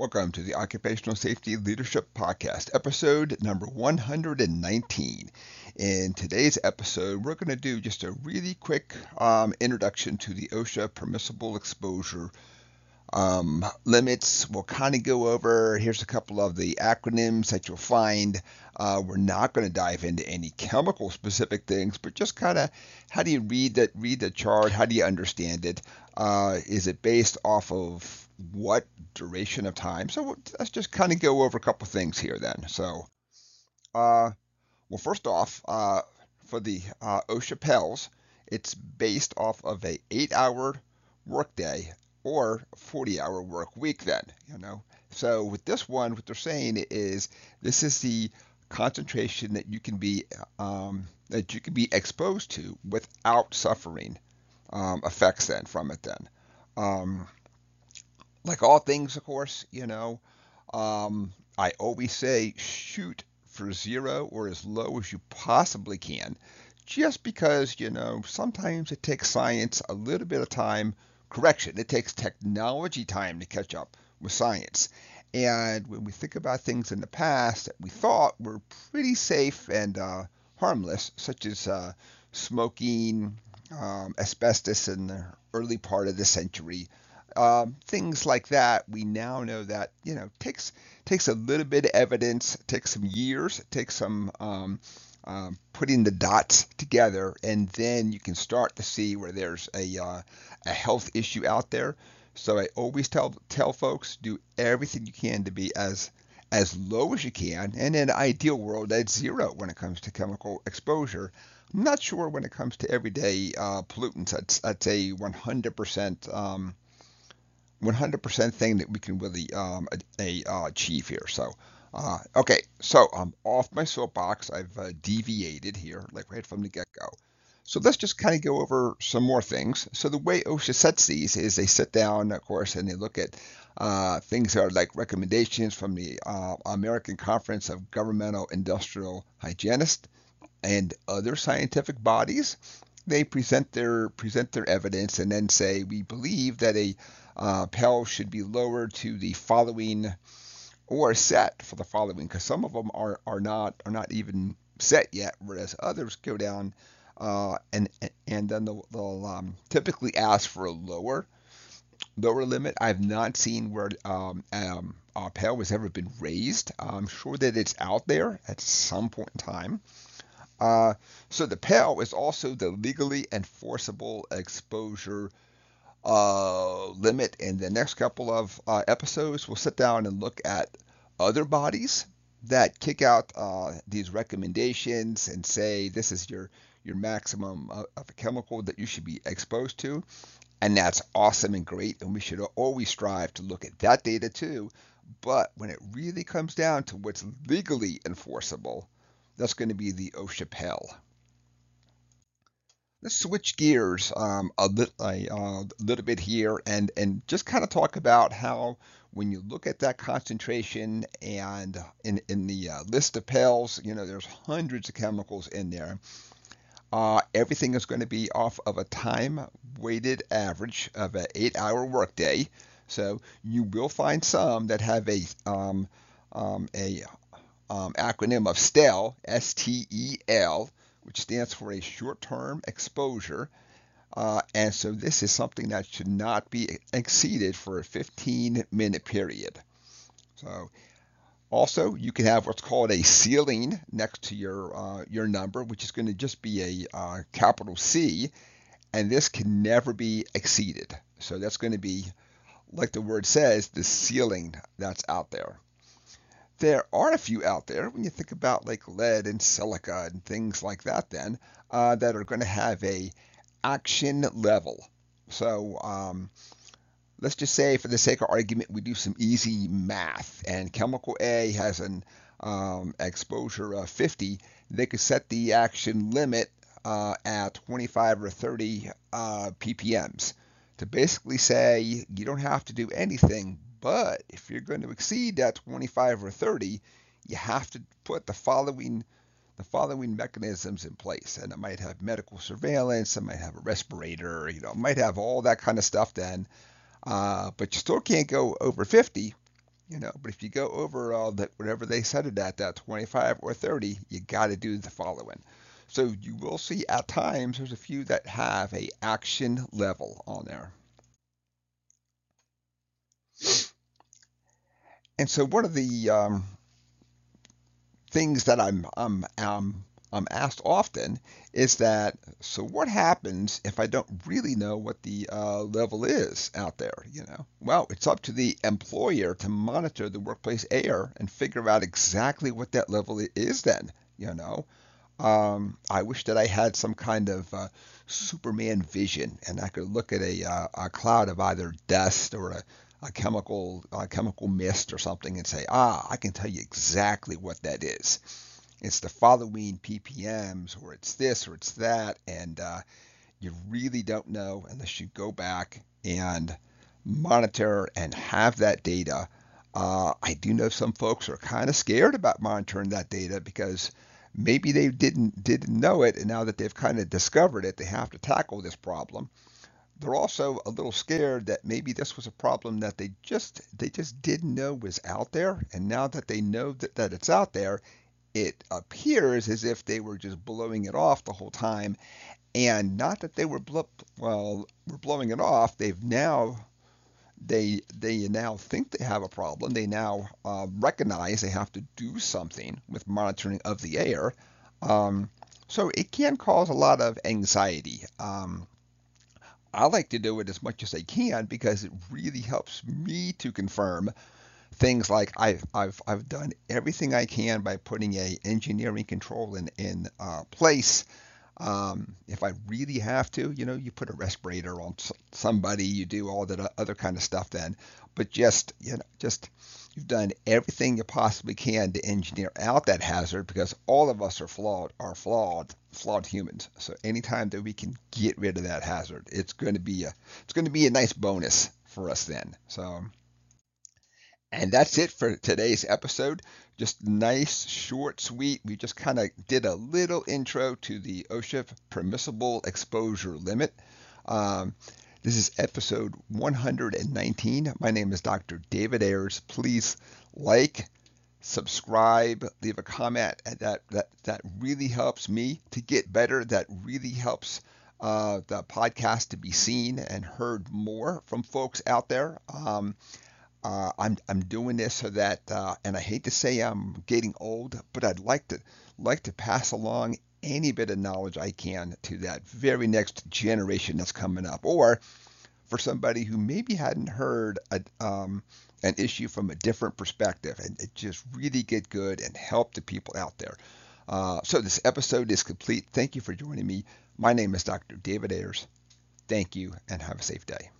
Welcome to the Occupational Safety Leadership Podcast, episode number 119. In today's episode, we're going to do just a really quick um, introduction to the OSHA permissible exposure um, limits. We'll kind of go over, here's a couple of the acronyms that you'll find. Uh, we're not going to dive into any chemical specific things, but just kind of how do you read that, read the chart? How do you understand it? Uh, is it based off of what duration of time. So let's just kind of go over a couple things here then. So, uh, well, first off, uh, for the uh, OSHA PELs, it's based off of a eight-hour workday or 40-hour work week. Then, you know. So with this one, what they're saying is this is the concentration that you can be um, that you can be exposed to without suffering um, effects then from it. Then. Um, like all things, of course, you know, um, I always say shoot for zero or as low as you possibly can, just because, you know, sometimes it takes science a little bit of time. Correction, it takes technology time to catch up with science. And when we think about things in the past that we thought were pretty safe and uh, harmless, such as uh, smoking, um, asbestos in the early part of the century, um, things like that, we now know that you know takes takes a little bit of evidence, takes some years, takes some um, um, putting the dots together, and then you can start to see where there's a uh, a health issue out there. So I always tell tell folks do everything you can to be as as low as you can, and in an ideal world at zero when it comes to chemical exposure. I'm not sure when it comes to everyday uh, pollutants. I'd, I'd say 100% um, 100% thing that we can really um, a, a, uh, achieve here. So, uh, okay, so I'm off my soapbox. I've uh, deviated here, like right from the get-go. So let's just kind of go over some more things. So the way OSHA sets these is they sit down, of course, and they look at uh, things that are like recommendations from the uh, American Conference of Governmental Industrial Hygienists and other scientific bodies. They present their present their evidence and then say we believe that a uh, PEL should be lowered to the following or set for the following because some of them are, are not are not even set yet, whereas others go down uh, and and then they'll, they'll um, typically ask for a lower lower limit. I've not seen where um, um, uh, has ever been raised. I'm sure that it's out there at some point in time. Uh, so the PEL is also the legally enforceable exposure uh, limit. In the next couple of uh, episodes, we'll sit down and look at other bodies that kick out uh, these recommendations and say this is your your maximum of, a chemical that you should be exposed to. And that's awesome and great. And we should always strive to look at that data too. But when it really comes down to what's legally enforceable, that's going to be the OSHA let's switch gears um, a, li- a uh, little bit here and, and just kind of talk about how when you look at that concentration and in, in the uh, list of PELs, you know, there's hundreds of chemicals in there. Uh, everything is going to be off of a time weighted average of an eight hour workday. So you will find some that have a um, um, a um, acronym of STEL, S-T-E-L, which stands for a short-term exposure. Uh, and so this is something that should not be exceeded for a 15 minute period. So also you can have what's called a ceiling next to your uh, your number, which is going to just be a uh, capital C, and this can never be exceeded. So that's going to be, like the word says, the ceiling that's out there there are a few out there when you think about like lead and silica and things like that then uh, that are going to have a action level. So um, let's just say for the sake of argument we do some easy math and chemical a has an um, exposure of 50 they could set the action limit uh, at 25 or 30 uh, ppms. To basically say you don't have to do anything but if you're going to exceed that 25 or 30, you have to put the following the following mechanisms in place. And it might have medical surveillance, it might have a respirator, you know, it might have all that kind of stuff then. Uh, but you still can't go over 50. you know. But if you go over uh, that whatever they set it at, that 25 or 30, you got to do the following. So you will see at times there's a few that have a action level on there. And so one of the um, things that I'm, I'm, I'm I'm asked often is that so what happens if I don't really know what the uh, level is out there? You know, well, it's up to the employer to monitor the workplace air and figure out exactly what that level is. Then, you know, um, I wish that I had some kind of uh, Superman vision and I could look at a, uh, a cloud of either dust or a, a chemical a chemical mist or something and say, ah, I can tell you exactly what that is. It's the following ppms or it's this or it's that and uh, you really don't know unless you go back and monitor and have that data. Uh, i do know some folks are kind of scared about monitoring that data because maybe they didn't didn't know it and now that they've kind of discovered it they have to tackle this problem they're also a little scared that maybe this was a problem that they just they just didn't know was out there and now that they know that, that it's out there it appears as if they were just blowing it off the whole time. And not that they were bl- well, were blowing it off. They've now they they now think they have a problem. They now uh, recognize they have to do something with monitoring of the air. Um, so it can cause a lot of anxiety. Um, I like to do it as much as I can because it really helps me to confirm things like I've, I've, I've done everything I can by putting a engineering control in, in uh, place. Um, if I really have to, you know, you put a respirator on somebody, you do all that other kind of stuff then. But just, you know, just you've done everything you possibly can to engineer out that hazard because all of us are flawed, are flawed, flawed humans. So anytime that we can get rid of that hazard, it's going to be a, it's going to be a nice bonus for us then. So and that's it for today's episode. Just nice, short, sweet. We just kind of did a little intro to the OSHA permissible exposure limit. Um, this is episode 119. My name is Dr. David Ayers. Please like, subscribe, leave a comment. That that that really helps me to get better. That really helps uh, the podcast to be seen and heard more from folks out there. Um, uh, I'm I'm doing this so that, uh, and I hate to say I'm getting old, but I'd like to like to pass along any bit of knowledge I can to that very next generation that's coming up, or for somebody who maybe hadn't heard a, um, an issue from a different perspective, and just really get good and help the people out there. Uh, so this episode is complete. Thank you for joining me. My name is Dr. David Ayers. Thank you, and have a safe day.